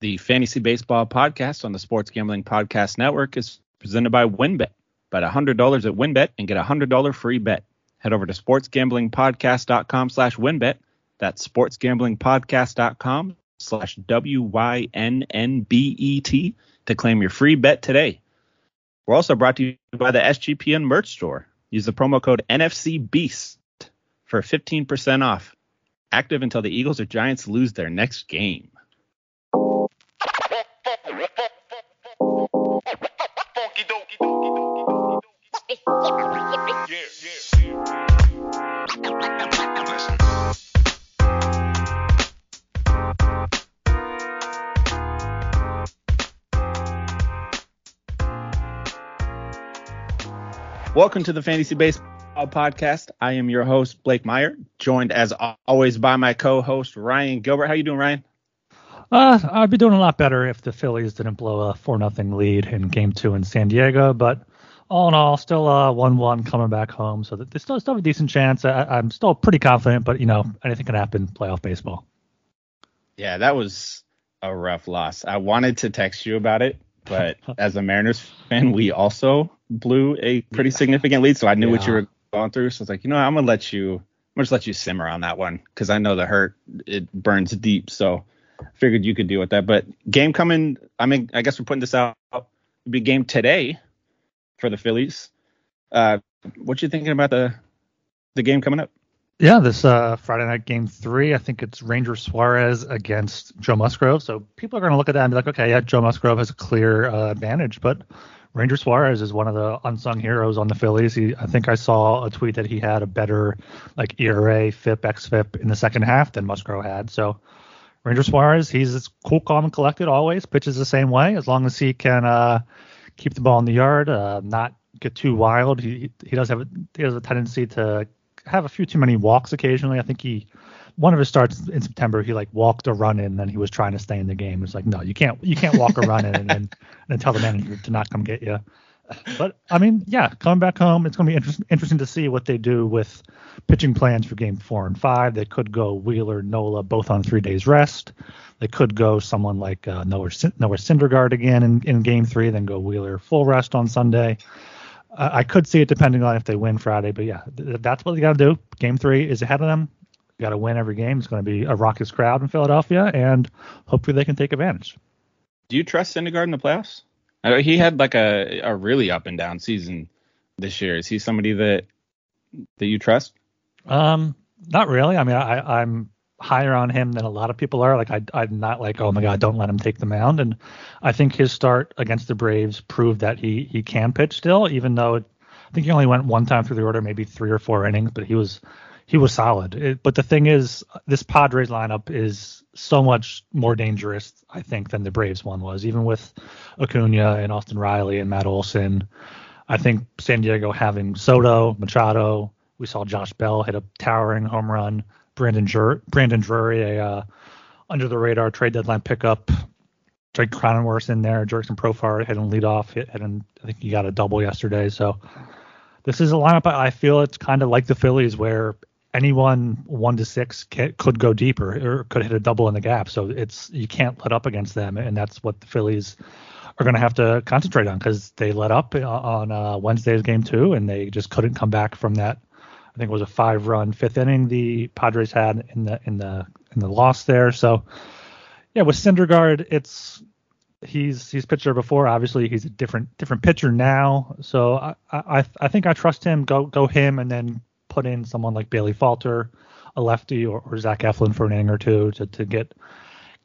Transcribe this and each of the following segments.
The Fantasy Baseball Podcast on the Sports Gambling Podcast Network is presented by WynnBET. Bet $100 at WynnBET and get a $100 free bet. Head over to sportsgamblingpodcast.com slash wynnbet. That's sportsgamblingpodcast.com slash W-Y-N-N-B-E-T to claim your free bet today. We're also brought to you by the SGPN merch store. Use the promo code NFCBEAST for 15% off. Active until the Eagles or Giants lose their next game. Welcome to the Fantasy Baseball Podcast. I am your host Blake Meyer, joined as always by my co-host Ryan Gilbert. How you doing, Ryan? Uh, I'd be doing a lot better if the Phillies didn't blow a four nothing lead in Game Two in San Diego, but all in all, still uh one one coming back home, so they still still a decent chance. I, am still pretty confident, but you know anything can happen playoff baseball. Yeah, that was a rough loss. I wanted to text you about it, but as a Mariners fan, we also blew a pretty significant lead, so I knew yeah. what you were going through. So I was like, you know, what, I'm gonna let you, I'm gonna just let you simmer on that one because I know the hurt it burns deep. So I figured you could deal with that. But game coming, I mean, I guess we're putting this out. It'll be game today for the Phillies. Uh, what you thinking about the the game coming up? Yeah, this uh, Friday night game three, I think it's Ranger Suarez against Joe Musgrove. So people are going to look at that and be like, okay, yeah, Joe Musgrove has a clear uh, advantage, but Ranger Suarez is one of the unsung heroes on the Phillies. He, I think I saw a tweet that he had a better like ERA, FIP, xFIP in the second half than Musgrove had. So Ranger Suarez, he's cool, calm, and collected always. Pitches the same way as long as he can uh, keep the ball in the yard, uh, not get too wild. He he does have a, he has a tendency to have a few too many walks occasionally. I think he one of his starts in September he like walked a run in and then he was trying to stay in the game. It's like no, you can't you can't walk a run in and then and tell the manager to not come get you. But I mean, yeah, coming back home, it's going to be inter- interesting to see what they do with pitching plans for game four and five. They could go Wheeler, Nola, both on three days rest. They could go someone like uh, Noah, Noah Syndergaard again in, in game three, then go Wheeler full rest on Sunday. I could see it depending on if they win Friday, but yeah, th- that's what they got to do. Game three is ahead of them. Got to win every game. It's going to be a raucous crowd in Philadelphia, and hopefully they can take advantage. Do you trust Syndergaard in the playoffs? I he had like a a really up and down season this year. Is he somebody that that you trust? Um, not really. I mean, I, I'm higher on him than a lot of people are. Like I, I'm not like, oh my god, don't let him take the mound. And I think his start against the Braves proved that he he can pitch still, even though it, I think he only went one time through the order, maybe three or four innings, but he was he was solid. It, but the thing is, this Padres lineup is so much more dangerous, I think, than the Braves one was. Even with Acuna and Austin Riley and Matt Olson, I think San Diego having Soto, Machado. We saw Josh Bell hit a towering home run. Brandon Jur- Brandon Drury, a uh, under the radar trade deadline pickup. Jake Cronenworth in there. Jurickson Profar hit and lead off. Hit, hit and I think he got a double yesterday. So this is a lineup I feel it's kind of like the Phillies where anyone one to six can, could go deeper or could hit a double in the gap. So it's you can't let up against them, and that's what the Phillies are going to have to concentrate on because they let up on uh, Wednesday's game two, and they just couldn't come back from that I think it was a five run fifth inning the Padres had in the in the in the loss there. So yeah, with Syndergaard, it's he's he's pitched there before. Obviously, he's a different different pitcher now. So I I I think I trust him. Go go him, and then put in someone like Bailey Falter, a lefty, or, or Zach Eflin for an inning or two to to get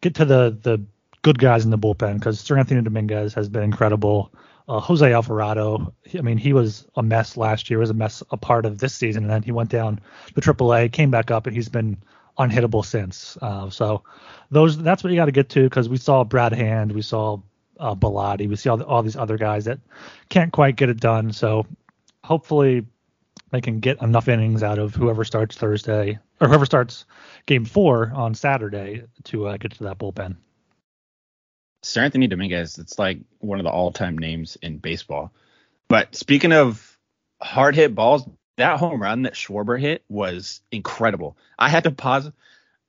get to the the good guys in the bullpen because Seranthony Dominguez has been incredible. Uh, Jose Alvarado, I mean, he was a mess last year, was a mess a part of this season, and then he went down to AAA, came back up, and he's been unhittable since. Uh, so those that's what you got to get to because we saw Brad Hand, we saw uh, Bellatti, we see all, the, all these other guys that can't quite get it done. So hopefully they can get enough innings out of whoever starts Thursday or whoever starts Game Four on Saturday to uh, get to that bullpen. Seranthony Dominguez, it's like one of the all-time names in baseball. But speaking of hard hit balls, that home run that Schwarber hit was incredible. I had to pause.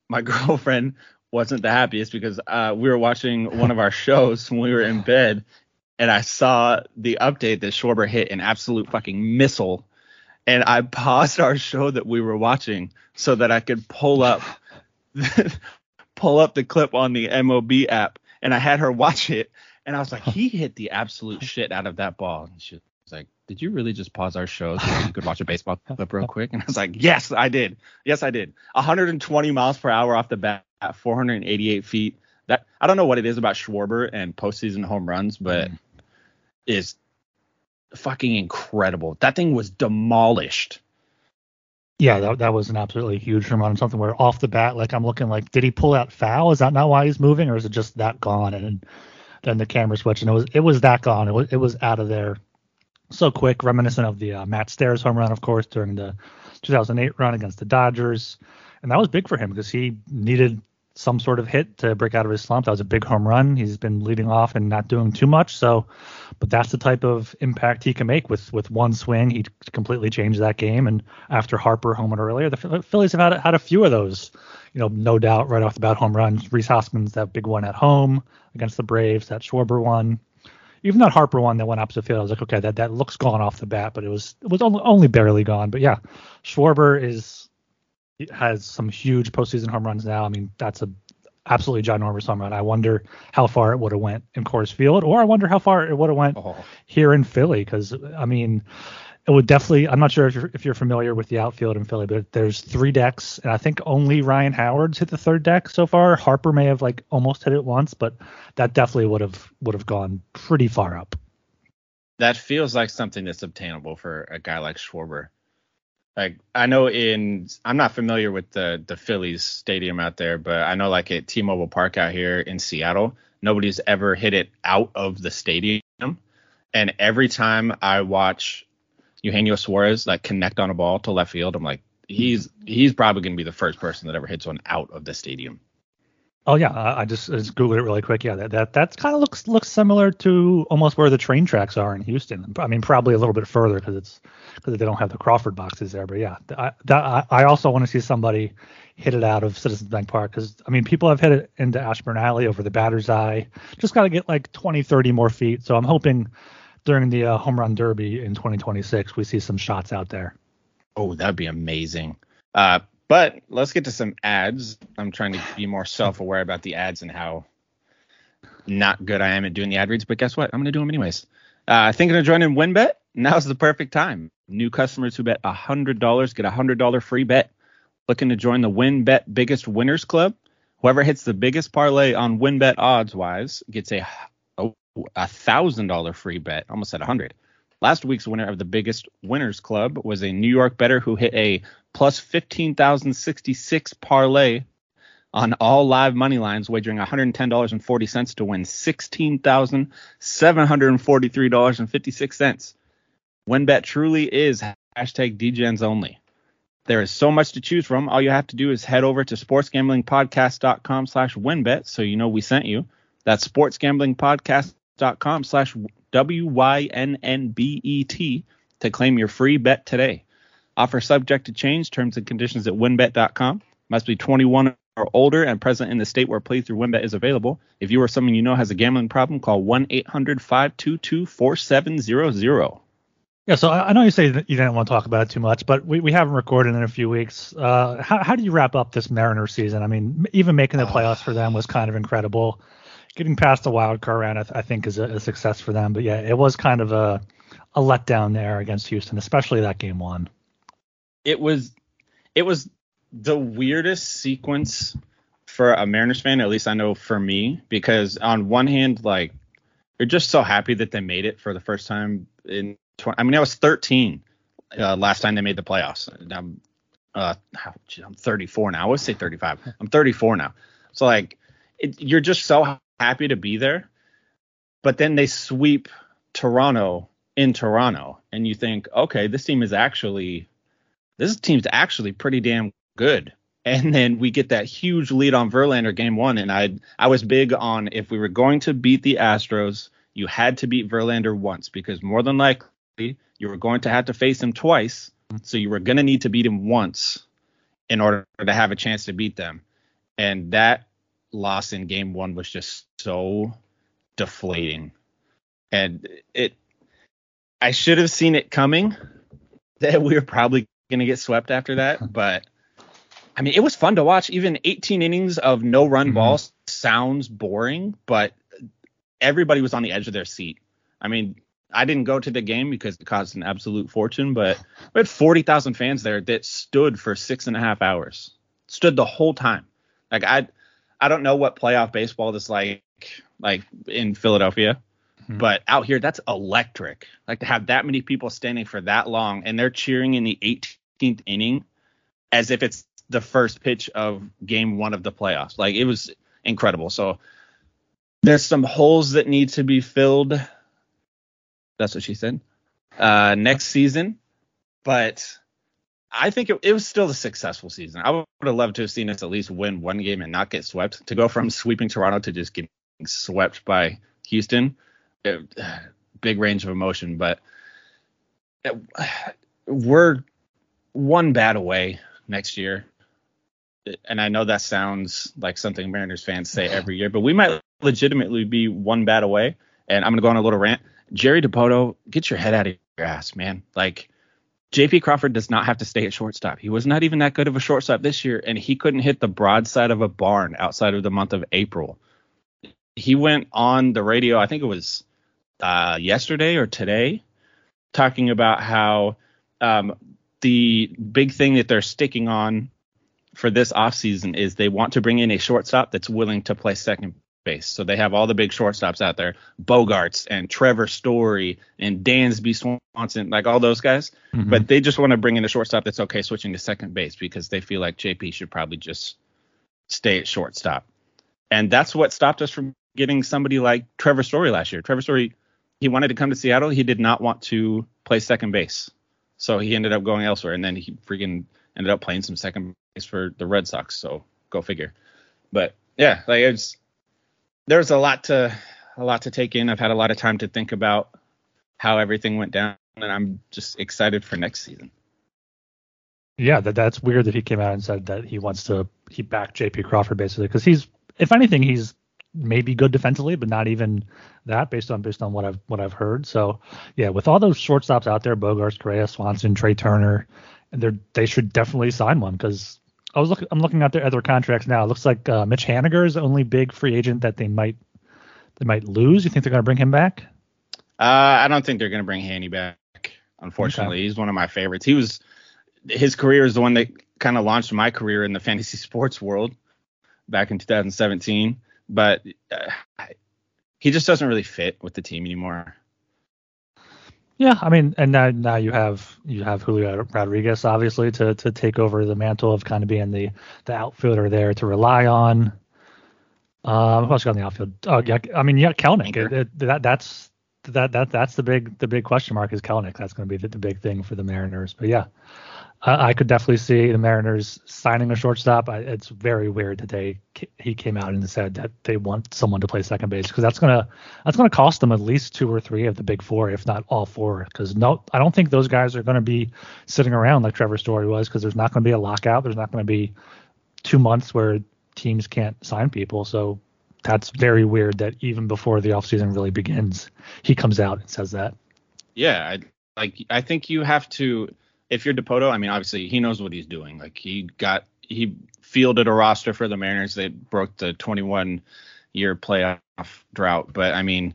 My girlfriend wasn't the happiest because uh, we were watching one of our shows when we were in bed, and I saw the update that Schwarber hit an absolute fucking missile, and I paused our show that we were watching so that I could pull up pull up the clip on the MLB app, and I had her watch it, and I was like, he hit the absolute shit out of that ball. And she was like, did you really just pause our show so you could watch a baseball clip real quick? And I was like, yes, I did. Yes, I did. 120 miles per hour off the bat, 488 feet. That I don't know what it is about Schwarber and postseason home runs, but mm. is fucking incredible. That thing was demolished. Yeah, that, that was an absolutely huge home run. Something where off the bat, like I'm looking like, did he pull out foul? Is that not why he's moving, or is it just that gone? And then the camera switch, and it was it was that gone. It was it was out of there so quick, reminiscent of the uh, Matt Stairs home run, of course, during the 2008 run against the Dodgers, and that was big for him because he needed some sort of hit to break out of his slump. That was a big home run. He's been leading off and not doing too much. So, but that's the type of impact he can make with with one swing. He completely changed that game. And after Harper homered earlier, the Phillies have had had a few of those. You know, no doubt right off the bat home runs. Rhys Hoskins that big one at home against the Braves. That Schwarber one. Even that Harper one that went opposite field, I was like, okay, that, that looks gone off the bat, but it was it was only, only barely gone. But yeah, Schwarber is has some huge postseason home runs now. I mean, that's a absolutely ginormous home run. I wonder how far it would have went in Coors Field, or I wonder how far it would have went oh. here in Philly. Because I mean, it would definitely. I'm not sure if you're if you're familiar with the outfield in Philly, but there's three decks, and I think only Ryan Howard's hit the third deck so far. Harper may have like almost hit it once, but that definitely would have would have gone pretty far up. That feels like something that's obtainable for a guy like Schwarber. Like I know in I'm not familiar with the the Phillies stadium out there, but I know like at T-Mobile Park out here in Seattle, nobody's ever hit it out of the stadium. And every time I watch Eugenio Suarez like connect on a ball to left field, I'm like, he's he's probably gonna be the first person that ever hits one out of the stadium. Oh yeah, I just, I just googled it really quick. Yeah, that that that's kind of looks looks similar to almost where the train tracks are in Houston. I mean, probably a little bit further because it's because they don't have the Crawford boxes there. But yeah, I, that, I also want to see somebody hit it out of Citizens Bank Park because I mean, people have hit it into Ashburn Alley over the batter's eye. Just got to get like 20, 30 more feet. So I'm hoping during the uh, home run derby in 2026 we see some shots out there. Oh, that'd be amazing. Uh, but let's get to some ads. I'm trying to be more self-aware about the ads and how not good I am at doing the ad reads. But guess what? I'm going to do them anyways. Uh, thinking of joining WynnBET? Now's the perfect time. New customers who bet $100 get a $100 free bet. Looking to join the WynnBET Biggest Winners Club? Whoever hits the biggest parlay on WynnBET odds-wise gets a oh, a thousand dollar free bet. Almost at a hundred. Last week's winner of the biggest winners club was a New York better who hit a plus 15,066 parlay on all live money lines, wagering $110.40 to win $16,743.56. WynnBET truly is hashtag DGens only. There is so much to choose from. All you have to do is head over to sportsgamblingpodcast.com slash wynnbet so you know we sent you. That's sportsgamblingpodcast.com slash W-Y-N-N-B-E-T to claim your free bet today. Offer subject to change. Terms and conditions at wynnbet.com. Must be 21 or older and present in the state where playthrough WynnBET is available. If you or someone you know has a gambling problem, call 1-800-522-4700. Yeah, so I know you say that you didn't want to talk about it too much, but we, we haven't recorded in a few weeks. Uh, how, how do you wrap up this Mariners season? I mean, even making the playoffs for them was kind of incredible getting past the wild card round, I, th- I think, is a, a, success for them. But yeah, it was kind of a a letdown there against Houston, especially that game one. It was it was the weirdest sequence for a Mariners fan, at least I know for me, because on one hand, like you're just so happy that they made it for the first time in 20. I mean, I was 13 uh, last time they made the playoffs. I'm uh, I'm 34 now. I would say 35. I'm 34 now. So like, it, you're just so happy to be there. But then they sweep Toronto in Toronto, and you think, okay, this team is actually this team's actually pretty damn good. And then we get that huge lead on Verlander game one, and I I was big on if we were going to beat the Astros, you had to beat Verlander once because more than likely you were going to have to face him twice, so you were going to need to beat him once in order to have a chance to beat them. And that loss in game one was just so deflating. And it I should have seen it coming that we were probably gonna get swept after that, but I mean it was fun to watch. Even 18 innings of no run mm-hmm. ball sounds boring, but everybody was on the edge of their seat. I mean, I didn't go to the game because it cost an absolute fortune, but we had 40,000 fans there that stood for six and a half hours, stood the whole time. Like I, I don't know what playoff baseball is like, like in Philadelphia, mm-hmm. but out here that's electric. Like to have that many people standing for that long and they're cheering in the 18th inning as if it's the first pitch of game one of the playoffs. Like it was incredible. So there's some holes that need to be filled that's what she said. Uh, next season, but I think it, it, was still a successful season. I would have loved to have seen us at least win one game and not get swept. To go from sweeping Toronto to just getting swept by Houston, it, big range of emotion. But it, we're one bad away next year, and I know that sounds like something Mariners fans say every year, but we might legitimately be one bad away. And I'm gonna go on a little rant. Jerry Dipoto, get your head out of your ass, man. Like JP Crawford does not have to stay at shortstop. He was not even that good of a shortstop this year, and he couldn't hit the broadside of a barn outside of the month of April. He went on the radio, I think it was uh, yesterday or today, talking about how um, the big thing that they're sticking on for this offseason is they want to bring in a shortstop that's willing to play second base. So they have all the big shortstops out there, Bogaerts and Trevor Story and Dansby Swanson, like all those guys. Mm-hmm. But they just want to bring in a shortstop that's okay switching to second base because they feel like JP should probably just stay at shortstop. And that's what stopped us from getting somebody like Trevor Story last year. Trevor Story, he wanted to come to Seattle. He did not want to play second base. So he ended up going elsewhere. And then he freaking ended up playing some second base for the Red Sox. So go figure. But yeah, like it's there's a lot to a lot to take in. I've had a lot of time to think about how everything went down, and I'm just excited for next season. Yeah, that that's weird that he came out and said that he wants to he backed JP Crawford basically because he's if anything he's maybe good defensively, but not even that based on based on what I've what I've heard. So yeah, with all those shortstops out there, Bogaerts, Correa, Swanson, Trea Turner, and they they should definitely sign one because I was looking. I'm looking at their other contracts now. It looks like uh, Mitch Haniger is the only big free agent that they might they might lose. You think they're going to bring him back? Uh, I don't think they're going to bring Haney back. Unfortunately, okay. he's one of my favorites. He was his career is the one that kind of launched my career in the fantasy sports world back in 2017. But uh, he just doesn't really fit with the team anymore. Yeah, I mean, and now now you have you have Julio Rodriguez obviously to to take over the mantle of kind of being the the outfielder there to rely on. Um, who else got in the outfield? Oh, yeah, I mean, yeah, Kelenic. It, it, that that's that that that's the big the big question mark is Kelenic. That's going to be the, the big thing for the Mariners. But yeah, I could definitely see the Mariners signing a shortstop. I, it's very weird that they he came out and said that they want someone to play second base because that's gonna that's gonna cost them at least two or three of the big four, if not all four. Because no, I don't think those guys are gonna be sitting around like Trevor Story was because there's not gonna be a lockout. There's not gonna be two months where teams can't sign people. So that's very weird that even before the offseason really begins, he comes out and says that. Yeah, I, like I think you have to if you're Dipoto, I mean, obviously he knows what he's doing. Like he got he fielded a roster for the Mariners that broke the 21 year playoff drought. But I mean,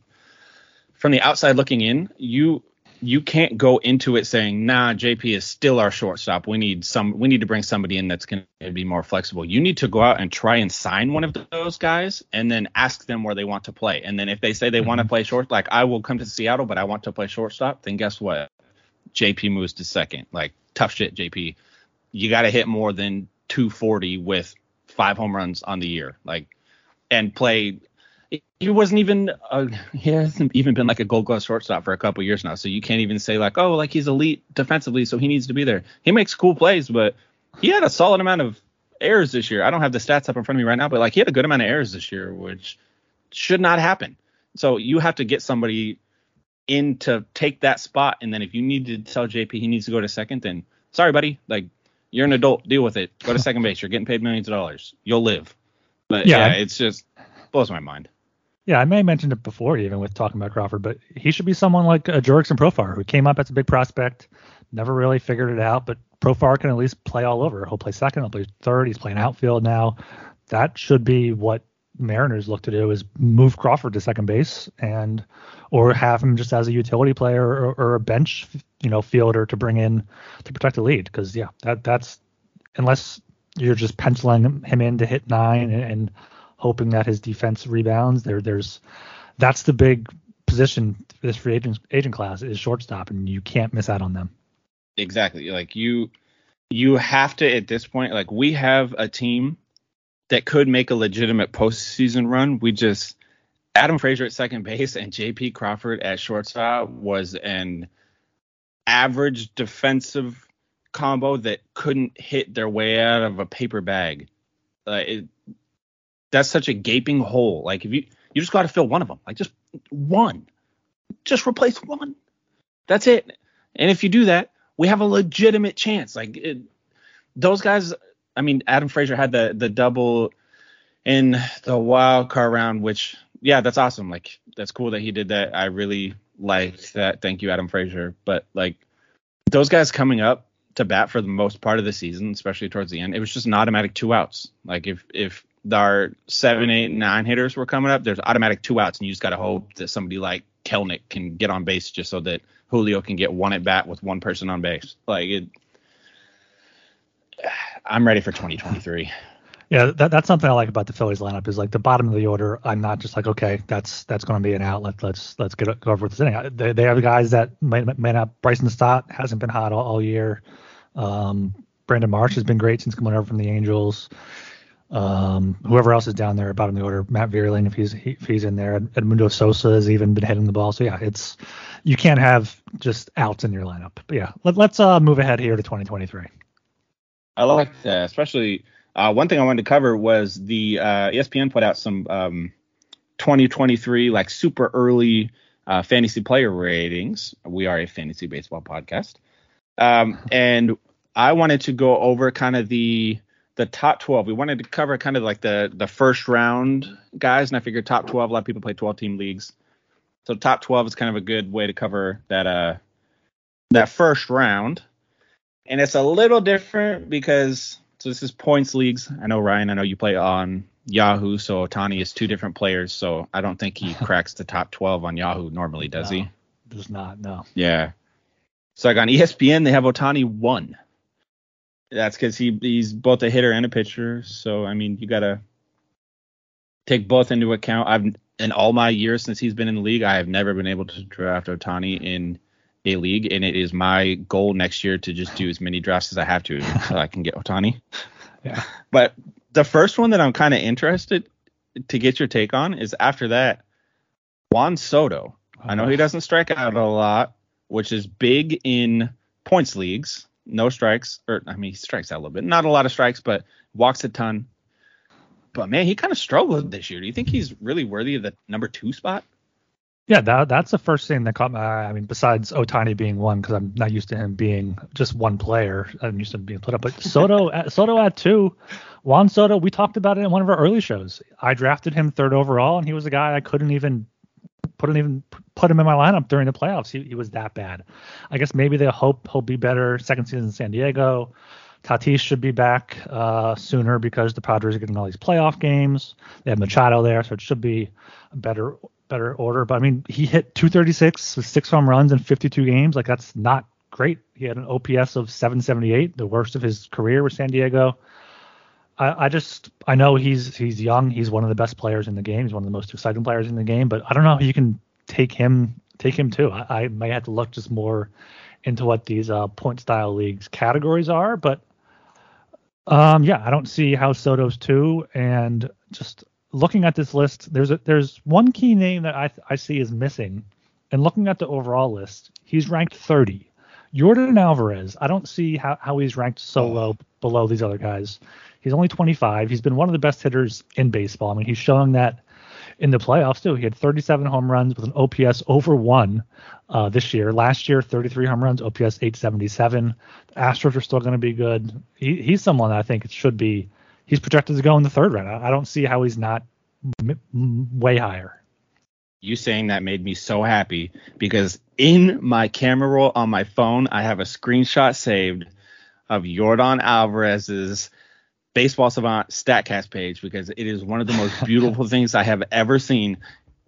from the outside looking in, you you can't go into it saying, "Nah, JP is still our shortstop. We need some. We need to bring somebody in that's going to be more flexible." You need to go out and try and sign one of those guys, and then ask them where they want to play. And then if they say they mm-hmm. want to play short, like I will come to Seattle, but I want to play shortstop, then guess what? JP moves to second. Like tough shit, JP. You got to hit more than 240 with five home runs on the year. Like and play. He wasn't even. Uh, he hasn't even been like a Gold Glove shortstop for a couple years now. So you can't even say like, oh, like he's elite defensively, so he needs to be there. He makes cool plays, but he had a solid amount of errors this year. I don't have the stats up in front of me right now, but like he had a good amount of errors this year, which should not happen. So you have to get somebody in to take that spot. And then if you need to tell JP he needs to go to second, then sorry, buddy. Like you're an adult, deal with it. Go to second base. You're getting paid millions of dollars. You'll live. But yeah, yeah it's just blows my mind. Yeah, I may have mentioned it before, even with talking about Crawford, but he should be someone like uh, a Jurickson Profar, who came up as a big prospect, never really figured it out, but Profar can at least play all over. He'll play second, he'll play third. He's playing outfield now. That should be what Mariners look to do is move Crawford to second base and or have him just as a utility player or, or a bench, you know, fielder to bring in to protect the lead. Because yeah, that that's unless you're just penciling him in to hit nine and, and hoping that his defense rebounds. There, there's that's the big position this free agent agent class is shortstop, and you can't miss out on them. Exactly. Like you, you have to at this point. Like we have a team that could make a legitimate postseason run. We just Adam Frazier at second base and J.P. Crawford at shortstop was an average defensive combo that couldn't hit their way out of a paper bag. Uh, it, that's such a gaping hole. Like if you you just got to fill one of them, like just one, just replace one. That's it. And if you do that, we have a legitimate chance. Like it, those guys. I mean, Adam Frazier had the the double in the wild card round, which yeah, that's awesome. Like that's cool that he did that. I really liked that. Thank you, Adam Frazier. But like those guys coming up to bat for the most part of the season, especially towards the end, it was just an automatic two outs. Like if if our seven, eight, nine hitters were coming up, there's automatic two outs, and you just got to hope that somebody like Kelenic can get on base just so that Julio can get one at bat with one person on base. Like it, I'm ready for 2023. Yeah, that, that's something I like about the Phillies lineup is like the bottom of the order. I'm not just like okay, that's that's going to be an outlet. Let's let's get go over with this inning. They they have guys that may, may not. Bryson Stott hasn't been hot all, all year. Um, Brandon Marsh has been great since coming over from the Angels. Um, whoever else is down there, bottom of the order, Matt Vierling, if he's if he's in there, Edmundo Sosa has even been hitting the ball. So yeah, it's you can't have just outs in your lineup. But yeah, let, us uh, move ahead here to 2023. I like that, especially uh, one thing I wanted to cover was the uh, ESPN put out some um, 2023 like super early uh, fantasy player ratings. We are a fantasy baseball podcast, um, and I wanted to go over kind of the the top 12. We wanted to cover kind of like the the first round guys, and I figured top 12. A lot of people play 12 team leagues, so top 12 is kind of a good way to cover that uh that first round. And it's a little different because so this is points leagues. I know Ryan. I know you play on Yahoo, so Ohtani is two different players. So I don't think he cracks the top 12 on Yahoo normally, does no, he? Does not. No. Yeah. So like on ESPN, they have Ohtani one. That's because he he's both a hitter and a pitcher. So I mean, you gotta take both into account. I've in all my years since he's been in the league, I have never been able to draft Ohtani in a league, and it is my goal next year to just do as many drafts as I have to so I can get Ohtani. Yeah. But the first one that I'm kind of interested to get your take on is after that, Juan Soto. I know he uh-huh. doesn't strike out a lot, which is big in points leagues no strikes, or I mean, he strikes out a little bit, not a lot of strikes, but walks a ton. But man, he kind of struggled this year. Do you think he's really worthy of the number two spot? Yeah, that that's the first thing that caught my eye. I mean, besides Ohtani being one, because I'm not used to him being just one player. I'm used to him being put up. But Soto, at, Soto at two, Juan Soto. We talked about it in one of our early shows. I drafted him third overall, and he was a guy I couldn't even put even put him in my lineup during the playoffs. He, he was that bad. I guess maybe they hope he'll be better second season in San Diego. Tatis should be back uh, sooner because the Padres are getting all these playoff games. They have Machado there, so it should be a better better order. But I mean, he hit 236 with six home runs in 52 games. Like that's not great. He had an OPS of 778, the worst of his career with San Diego. I, I, just I know he's he's young. He's one of the best players in the game. He's one of the most exciting players in the game. But I don't know if you can take him take him too. I, I might have to look just more into what these uh, point style leagues categories are. But um, yeah, I don't see how Soto's two. And just looking at this list, there's a, there's one key name that I I see is missing. And looking at the overall list, he's ranked 30. Jordan Alvarez, I don't see how, how he's ranked so low below these other guys. He's only 25. He's been one of the best hitters in baseball. I mean, he's showing that in the playoffs too. He had 37 home runs with an OPS over one uh, this year. Last year, 33 home runs, OPS 877. The Astros are still going to be good. He, he's someone I think should be. He's projected to go in the third round. I, I don't see how he's not m- m- way higher. You saying that made me so happy because in my camera roll on my phone, I have a screenshot saved of Jordan Alvarez's Baseball Savant StatCast page because it is one of the most beautiful things I have ever seen.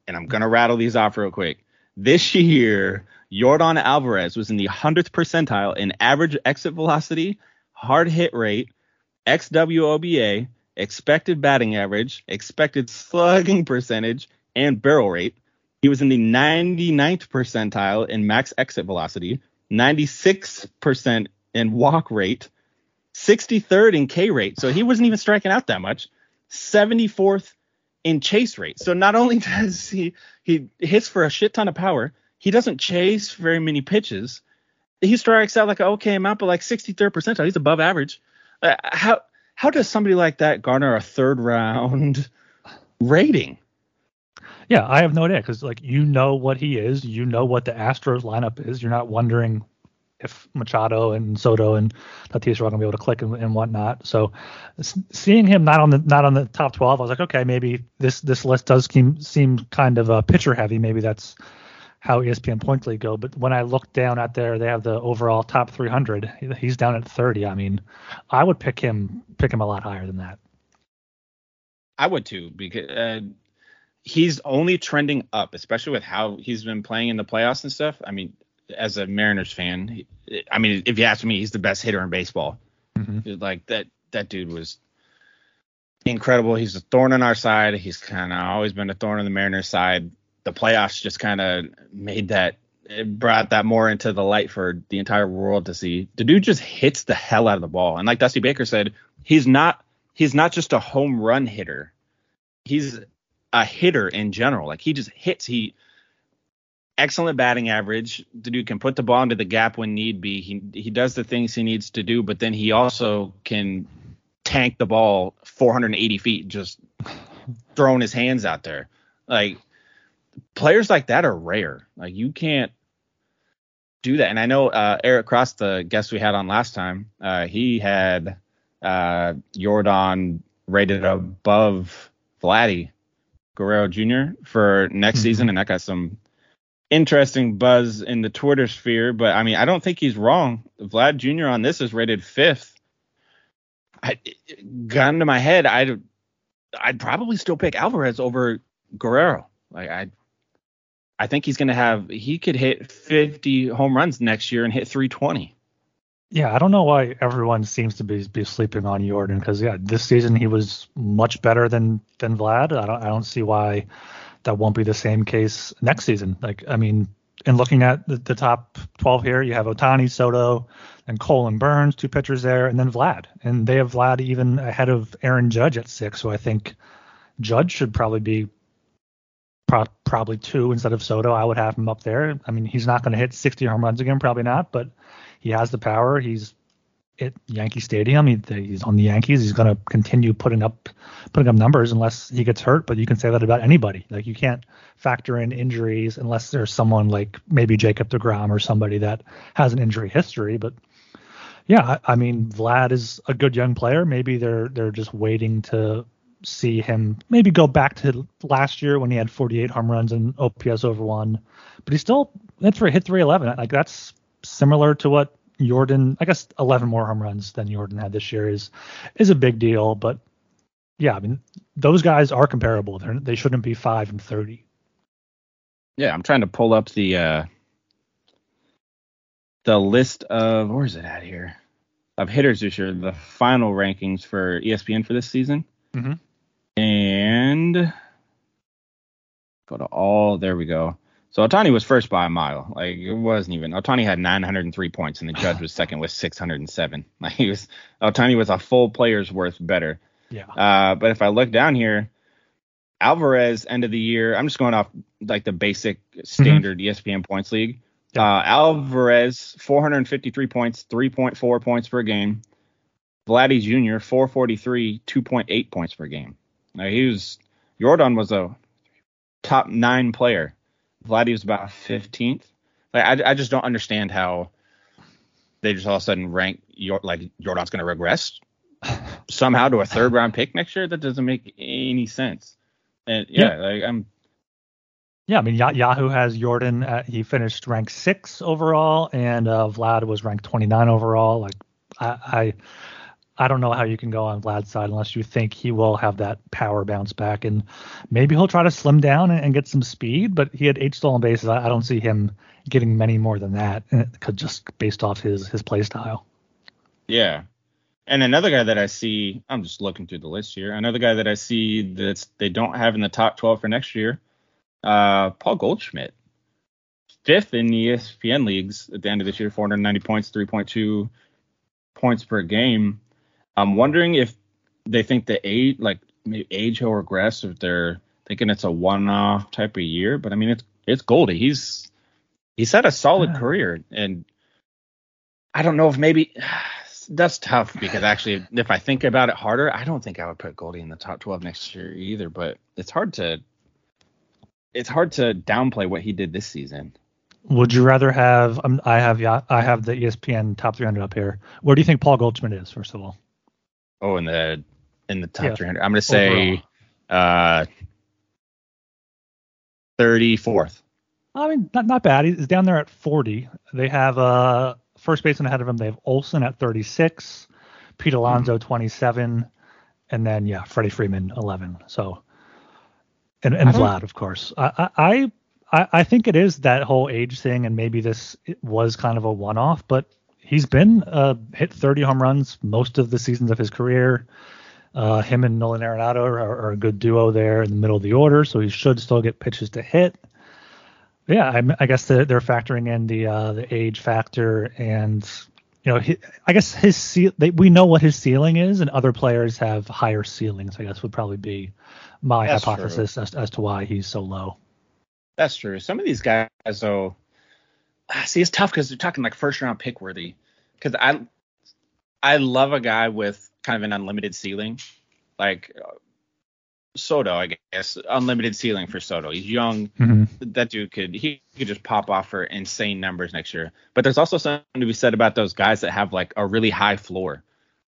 And I'm gonna rattle these off real quick. This year, Jordan Alvarez was in the 100th percentile in average exit velocity, hard hit rate, XWOBA, expected batting average, expected slugging percentage, and barrel rate. He was in the 99th percentile in max exit velocity, 96% in walk rate, 63rd in K rate. So he wasn't even striking out that much. 74th in chase rate. So not only does he he hits for a shit ton of power, he doesn't chase very many pitches. He strikes out like an okay amount, but like 63rd percentile. He's above average. Uh, how how does somebody like that garner a third round rating? Yeah, I have no idea because like you know what he is, you know what the Astros lineup is. You're not wondering if Machado and Soto and Tatis are all gonna be able to click and, and whatnot. So seeing him not on the not on the top 12, I was like, okay, maybe this this list does seem seem kind of uh, pitcher heavy. Maybe that's how ESPN Point League go. But when I look down at there, they have the overall top 300. He's down at 30. I mean, I would pick him pick him a lot higher than that. I would too because uh, he's only trending up, especially with how he's been playing in the playoffs and stuff. I mean, as a Mariners fan, I mean, if you ask me, he's the best hitter in baseball. Mm-hmm. Like that, that dude was incredible. He's a thorn on our side. He's kind of always been a thorn on the Mariners side. The playoffs just kind of made that, it brought that more into the light for the entire world to see. The dude just hits the hell out of the ball. And like Dusty Baker said, he's not, he's not just a home run hitter. He's a hitter in general. Like he just hits. He excellent batting average. The dude can put the ball into the gap when need be. He he does the things he needs to do, but then he also can tank the ball 480 feet just throwing his hands out there. Like players like that are rare. Like you can't do that. And I know uh, Eric Cross, the guest we had on last time, uh, he had uh, Yordan rated above Vladdy Guerrero Jr. for next mm-hmm. season, and that got some interesting buzz in the Twitter sphere. But I mean, I don't think he's wrong. Vlad Jr. on this is rated fifth. I, gun to my head, I'd I'd probably still pick Alvarez over Guerrero. Like I, I think he's gonna have he could hit 50 home runs next year and hit 320. Yeah, I don't know why everyone seems to be be sleeping on Yordan because yeah, this season he was much better than than Vlad. I don't I don't see why that won't be the same case next season. Like I mean, in looking at the, the top 12 here, you have Ohtani, Soto, and Cole and Burnes, two pitchers there, and then Vlad, and they have Vlad even ahead of Aaron Judge at six. So I think Judge should probably be pro- probably two instead of Soto. I would have him up there. I mean, he's not going to hit 60 home runs again, probably not, but he has the power. He's at Yankee Stadium. He, he's on the Yankees. He's going to continue putting up putting up numbers unless he gets hurt. But you can say that about anybody. Like you can't factor in injuries unless there's someone like maybe Jacob Degrom or somebody that has an injury history. But yeah, I, I mean Vlad is a good young player. Maybe they're they're just waiting to see him maybe go back to last year when he had 48 home runs and OPS over one. But he still hit three hit 311. Like that's similar to what Jordan, I guess 11 more home runs than Jordan had this year is is a big deal. But yeah, I mean those guys are comparable. They're, they shouldn't be five and 30. Yeah, I'm trying to pull up the uh the list of where is it at here of hitters this year, the final rankings for ESPN for this season. Mm-hmm. And go to all. There we go. So Ohtani was first by a mile. Like it wasn't even. Ohtani had 903 points, and the Judge was second with 607. Like he was. Ohtani was a full player's worth better. Yeah. Uh, but if I look down here, Alvarez end of the year. I'm just going off like the basic standard mm-hmm. ESPN points league. Yeah. Uh, Alvarez 453 points, 3.4 points per game. Vladdy Jr. 443, 2.8 points per game. Now he was Jordan was a top nine player Vladdy was about 15th. Like I, I just don't understand how they just all of a sudden rank your like Jordan's going to regress somehow to a third round pick next year. That doesn't make any sense. And yeah, yeah. like I'm. Yeah, I mean Yahoo has Jordan. At, he finished ranked six overall, and uh, Vlad was ranked 29 overall. Like I, I I don't know how you can go on Vlad's side unless you think he will have that power bounce back, and maybe he'll try to slim down and, and get some speed. But he had eight stolen bases. I, I, don't see him getting many more than that, uh, just based off his his play style. Yeah, and another guy that I see, I'm just looking through the list here. Another guy that I see that they don't have in the top 12 for next year, uh, Paul Goldschmidt, fifth in the ESPN leagues at the end of this year, 490 points, 3.2 points per game. I'm wondering if they think the age, like maybe age will regress, if they're thinking it's a one-off type of year. But I mean, it's it's Goldie. He's he's had a solid yeah. career, and I don't know if maybe that's tough because actually, if I think about it harder, I don't think I would put Goldie in the top 12 next year either. But it's hard to it's hard to downplay what he did this season. Would you rather have? Um, I have yeah, I have the ESPN top 300 up here. Where do you think Paul Goldschmidt is? First of all. Oh, in the in the top yeah. 300. I'm going to say uh 34th. I mean, not not bad. He's down there at 40. They have uh first baseman ahead of him. They have Olson at 36, Pete Alonso mm-hmm. 27, and then yeah, Freddie Freeman 11. So and and Vlad, of course. I, I I I think it is that whole age thing, and maybe this was kind of a one-off, but he's been uh, hit 30 home runs most of the seasons of his career. Uh, him and Nolan Arenado are, are, a good duo there in the middle of the order, so he should still get pitches to hit. Yeah, I, I guess they're, they're, factoring in the uh, the age factor, and you know, he, I guess his they, we know what his ceiling is, and other players have higher ceilings. I guess would probably be my That's hypothesis as, as to why he's so low. That's true. Some of these guys, though, see, it's tough because they're talking like first round pick worthy. Because I, I love a guy with kind of an unlimited ceiling, like uh, Soto, I guess, unlimited ceiling for Soto. He's young. Mm-hmm. That dude could he could just pop off for insane numbers next year. But there's also something to be said about those guys that have like a really high floor.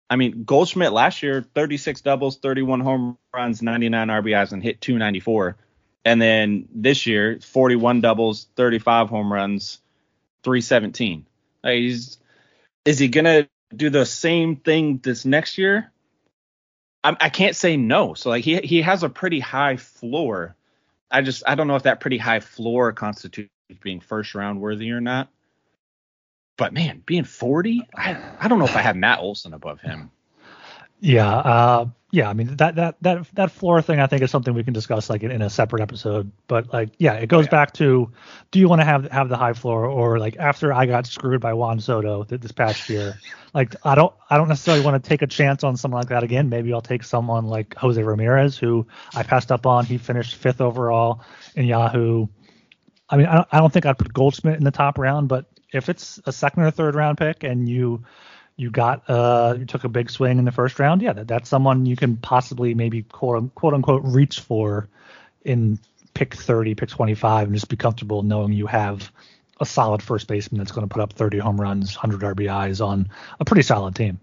I mean, Goldschmidt last year, 36 doubles, 31 home runs, 99 RBIs, and hit 294. And then this year, 41 doubles, 35 home runs, 317. Like he's is he gonna do the same thing this next year? I, I can't say no. So like he he has a pretty high floor. I just I don't know if that pretty high floor constitutes being first round worthy or not. But man, being 40, I I don't know if I have Matt Olson above him. Yeah, uh, yeah. I mean that that that that floor thing, I think, is something we can discuss like in, in a separate episode. But like, yeah, it goes oh, yeah. back to, do you want to have have the high floor, or like after I got screwed by Juan Soto this past year, like I don't I don't necessarily want to take a chance on someone like that again. Maybe I'll take someone like Jose Ramirez, who I passed up on. He finished fifth overall in Yahoo. I mean, I don't, I don't think I'd put Goldschmidt in the top round, but if it's a second or third round pick and you you got uh you took a big swing in the first round, yeah, that, that's someone you can possibly maybe quote, quote unquote reach for in pick 30, pick 25, and just be comfortable knowing you have a solid first baseman that's going to put up 30 home runs, 100 RBIs on a pretty solid team.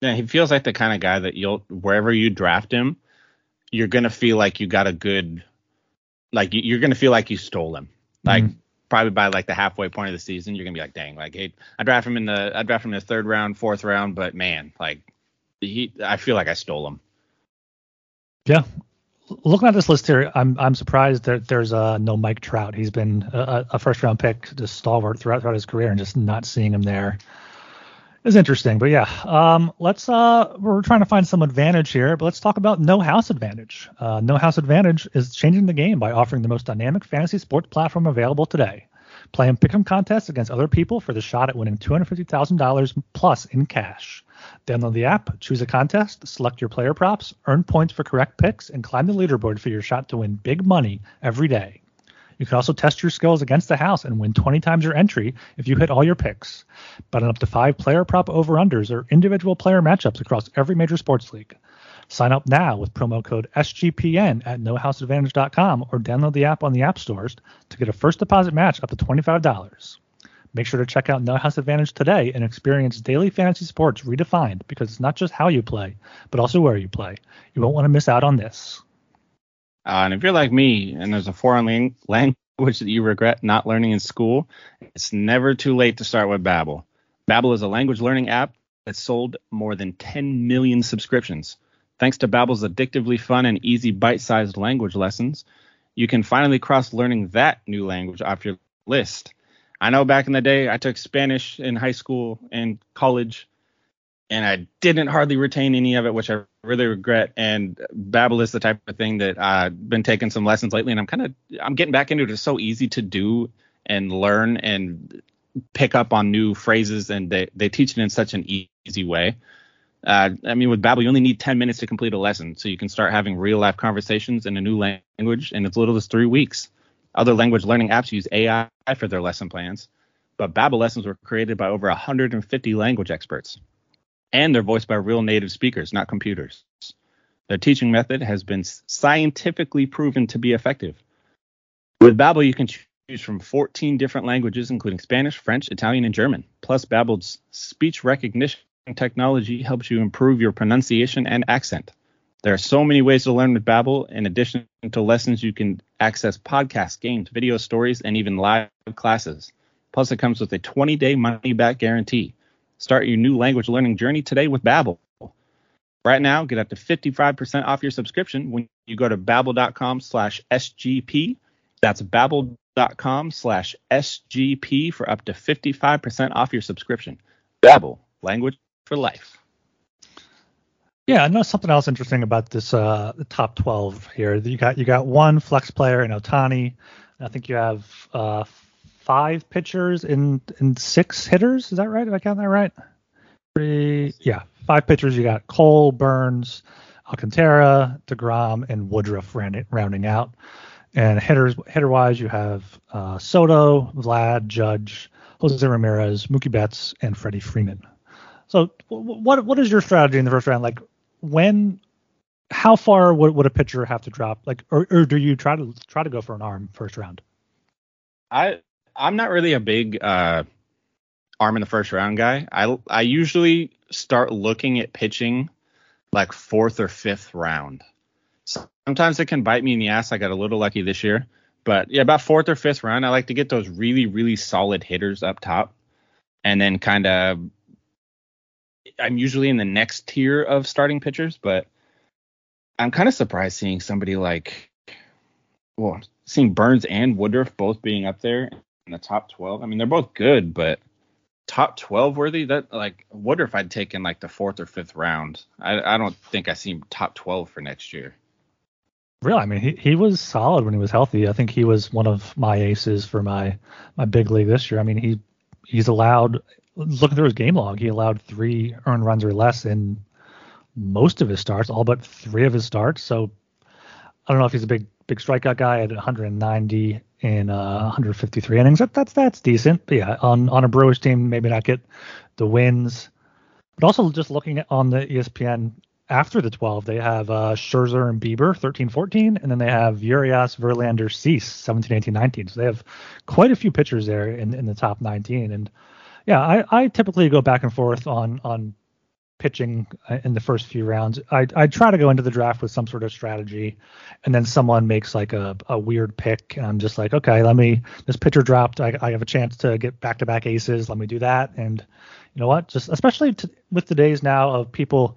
Yeah, he feels like the kind of guy that you'll wherever you draft him, you're going to feel like you got a good, like you're going to feel like you stole him. Like mm-hmm probably by like the halfway point of the season, you're gonna be like, dang, like hey, I draft him in the I draft him in the third round, fourth round, but man, like he, I feel like I stole him. Yeah. Looking at this list here, I'm I'm surprised that there's uh, no Mike Trout. He's been a, a first round pick, just stalwart throughout throughout his career, and just not seeing him there is interesting. But yeah, um, let's uh, we're trying to find some advantage here, but let's talk about No House Advantage. Uh, no House Advantage is changing the game by offering the most dynamic fantasy sports platform available today. Play in pick'em contests against other people for the shot at winning $250,000 plus in cash. Download the app, choose a contest, select your player props, earn points for correct picks, and climb the leaderboard for your shot to win big money every day. You can also test your skills against the house and win 20 times your entry if you hit all your picks. Bet on up to five player prop over unders or individual player matchups across every major sports league. Sign up now with promo code SGPN at nohouseadvantage.com or download the app on the app stores to get a first deposit match up to $25. Make sure to check out No House Advantage today and experience daily fantasy sports redefined because it's not just how you play, but also where you play. You won't want to miss out on this. Uh, and if you're like me and there's a foreign language that you regret not learning in school, it's never too late to start with Babbel. Babbel is a language learning app that sold more than 10 million subscriptions. Thanks to Babbel's addictively fun and easy bite-sized language lessons, you can finally cross learning that new language off your list. I know back in the day I took Spanish in high school and college and I didn't hardly retain any of it, which I really regret. And Babbel is the type of thing that I've been taking some lessons lately, and I'm kind of I'm getting back into it. It's so easy to do and learn and pick up on new phrases, and they they teach it in such an easy way. Uh, I mean, with Babbel, you only need 10 minutes to complete a lesson, so you can start having real life conversations in a new language in as little as three weeks. Other language learning apps use AI for their lesson plans, but Babbel lessons were created by over 150 language experts, and they're voiced by real native speakers, not computers. Their teaching method has been scientifically proven to be effective. With Babbel, you can choose from 14 different languages, including Spanish, French, Italian, and German. Plus, Babbel's speech recognition technology helps you improve your pronunciation and accent. There are so many ways to learn with Babbel. In addition to lessons, you can access podcasts, games, video stories, and even live classes. Plus, it comes with a 20-day money-back guarantee. Start your new language learning journey today with Babbel. Right now, get up to 55% off your subscription when you go to babbel.com slash SGP. That's babbel.com slash SGP for up to 55% off your subscription. Babbel, language for life. Yeah, I know something else interesting about this uh, top 12 here. You got you got one flex player in Ohtani. I think you have uh, five pitchers and in six hitters. Is that right? Did I count that right? Three, yeah, five pitchers. You got Cole, Burnes, Alcantara, Degrom, and Woodruff rounding, rounding out. And hitters hitter wise, you have uh, Soto, Vlad, Judge, Jose Ramirez, Mookie Betts, and Freddie Freeman. So, what what is your strategy in the first round? Like, when, how far would, would a pitcher have to drop? Like, or, or do you try to try to go for an arm first round? I I'm not really a big uh, arm in the first round guy. I I usually start looking at pitching like fourth or fifth round. Sometimes it can bite me in the ass. I got a little lucky this year, but yeah, about fourth or fifth round, I like to get those really really solid hitters up top, and then kind of I'm usually in the next tier of starting pitchers, but I'm kind of surprised seeing somebody like, well, seeing Burnes and Woodruff both being up there in the top 12. I mean, they're both good, but top 12 worthy. That like wonder if I'd taken like the fourth or fifth round. I, I don't think I see top 12 for next year. Really, I mean, he, he was solid when he was healthy. I think he was one of my aces for my my big league this year. I mean, he he's allowed looking through his game log, he allowed three earned runs or less in most of his starts, all but three of his starts. So I don't know if he's a big big strikeout guy at 190 in uh, 153 innings. That, that's that's decent. But yeah, on on a Brewers team, maybe not get the wins. But also just looking at on the ESPN after the 12, they have uh, Scherzer and Bieber 13 14, and then they have Urias, Verlander, Cease 17 18 19. So they have quite a few pitchers there in, in the top 19. And yeah, I, I typically go back and forth on on pitching uh, in the first few rounds. I I try to go into the draft with some sort of strategy, and then someone makes like a, a weird pick, and I'm just like, okay, let me. This pitcher dropped. I, I have a chance to get back to back aces. Let me do that. And you know what? Just especially to, with the days now of people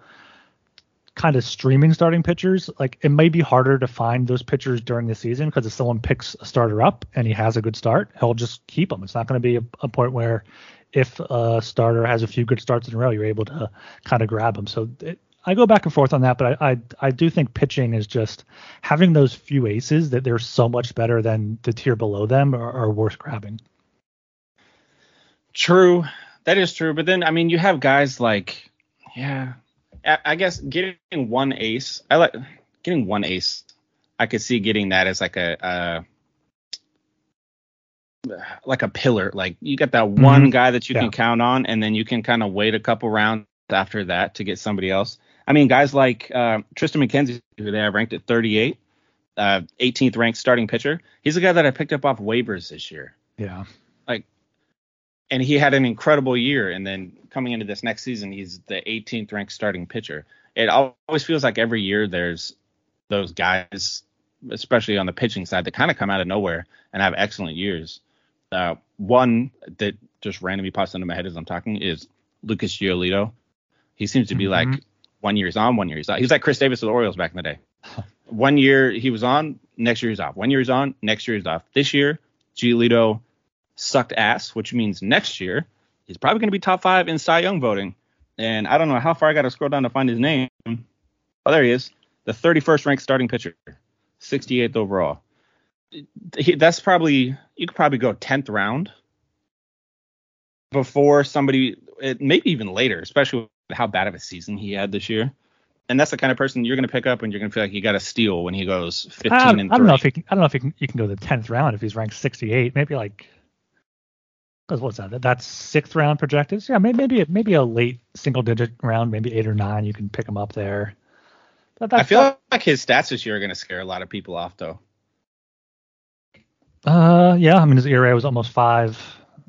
kind of streaming starting pitchers, like it may be harder to find those pitchers during the season because if someone picks a starter up and he has a good start, he'll just keep them. It's not going to be a, a point where if a starter has a few good starts in a row, you're able to kind of grab them. So it, I go back and forth on that, but I, I, I do think pitching is just having those few aces that they're so much better than the tier below them are, are worth grabbing. True, that is true. But then I mean, you have guys like, yeah, I, I guess getting one ace. I like getting one ace. I could see getting that as like a, like a pillar. Like you get that mm-hmm. one guy that you yeah. can count on, and then you can kind of wait a couple rounds after that to get somebody else. I mean, guys like uh, Triston McKenzie, who they have ranked at 38, uh, 18th ranked starting pitcher. He's a guy that I picked up off waivers this year. Yeah. Like, and he had an incredible year. And then coming into this next season, he's the 18th ranked starting pitcher. It always feels like every year there's those guys, especially on the pitching side, that kind of come out of nowhere and have excellent years. Uh, one that just randomly pops into my head as I'm talking is Lucas Giolito. He seems to be mm-hmm. like one year he's on, one year he's off. He was like Chris Davis with the Orioles back in the day. one year he was on, next year he's off. One year he's on, next year he's off. This year, Giolito sucked ass, which means next year he's probably going to be top five in Cy Young voting. And I don't know how far I got to scroll down to find his name. Oh, there he is. The 31st ranked starting pitcher, 68th overall. He, that's probably you could probably go 10th round before somebody, maybe even later, especially how bad of a season he had this year. And that's the kind of person you're going to pick up and you're going to feel like you got a steal when he goes 15 I, and I don't know if he can, I don't know if he can, you can go the 10th round if he's ranked 68, maybe like what's that? That's sixth round projected. Yeah, maybe maybe maybe a late single digit round, maybe eight or nine. You can pick him up there. I feel that, like his stats this year are going to scare a lot of people off, though. Uh, yeah. I mean, his ERA was almost five.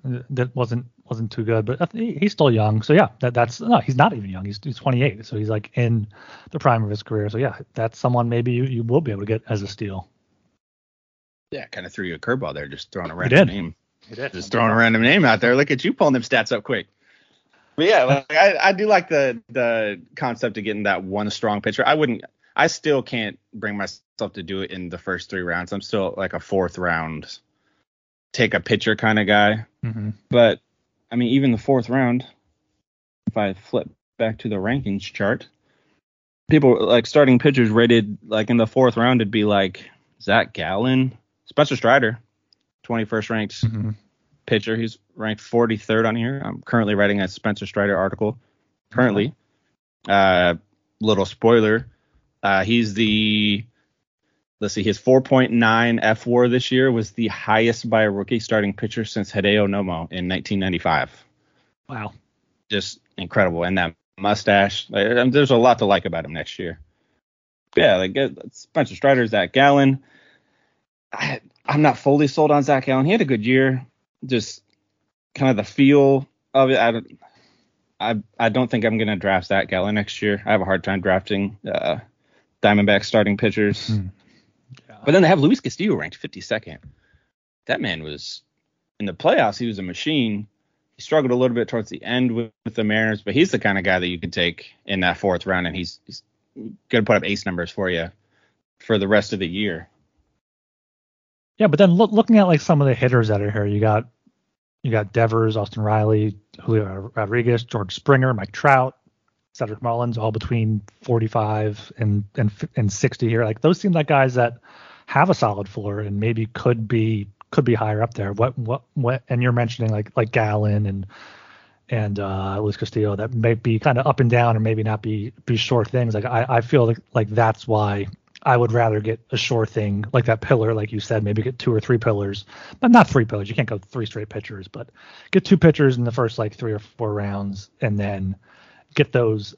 That wasn't wasn't too good, but he's still young. So yeah, that that's no, he's not even young. He's he's 28, so he's like in the prime of his career. So yeah, that's someone maybe you, you will be able to get as a steal. Yeah, kind of threw you a curveball there, just throwing a random name. Just throwing a random name out there. Look at you pulling them stats up quick. But yeah, like, I, I do like the the concept of getting that one strong pitcher. I wouldn't. I still can't bring myself to do it in the first three rounds. I'm still like a fourth round, take a pitcher kind of guy. Mm-hmm. But I mean, even the fourth round, if I flip back to the rankings chart, people like starting pitchers rated like in the fourth round, it'd be like Zach Gallen, Spencer Strider, 21st ranked mm-hmm. pitcher. He's ranked 43rd on here. I'm currently writing a Spencer Strider article. Currently, uh, little spoiler, uh, he's the let's see, his 4.9 fWAR this year was the highest by a rookie starting pitcher since Hideo Nomo in 1995. Wow. Just incredible. And that mustache, like, there's a lot to like about him next year. Yeah, like Spencer Strider, Zach Gallen. I, I'm not fully sold on Zach Gallen. He had a good year. Just kind of the feel of it. I don't, I, I don't think I'm going to draft Zach Gallen next year. I have a hard time drafting uh, Diamondback starting pitchers. Hmm. But then they have Luis Castillo ranked 52nd. That man was in the playoffs. He was a machine. He struggled a little bit towards the end with, with the Mariners, but he's the kind of guy that you could take in that fourth round, and he's, he's going to put up ace numbers for you for the rest of the year. Yeah, but then look, looking at like some of the hitters that are here, you got you got Devers, Austin Riley, Julio Rodriguez, George Springer, Mike Trout, Cedric Mullins, all between 45 and and and 60 here. Like those seem like guys that have a solid floor and maybe could be could be higher up there. What what what? And you're mentioning like like Gallen and and uh, Luis Castillo that may be kind of up and down or maybe not be be sure things. Like I I feel like like that's why I would rather get a sure thing like that pillar, like you said, maybe get two or three pillars, but not three pillars. You can't go three straight pitchers, but get two pitchers in the first like three or four rounds, and then get those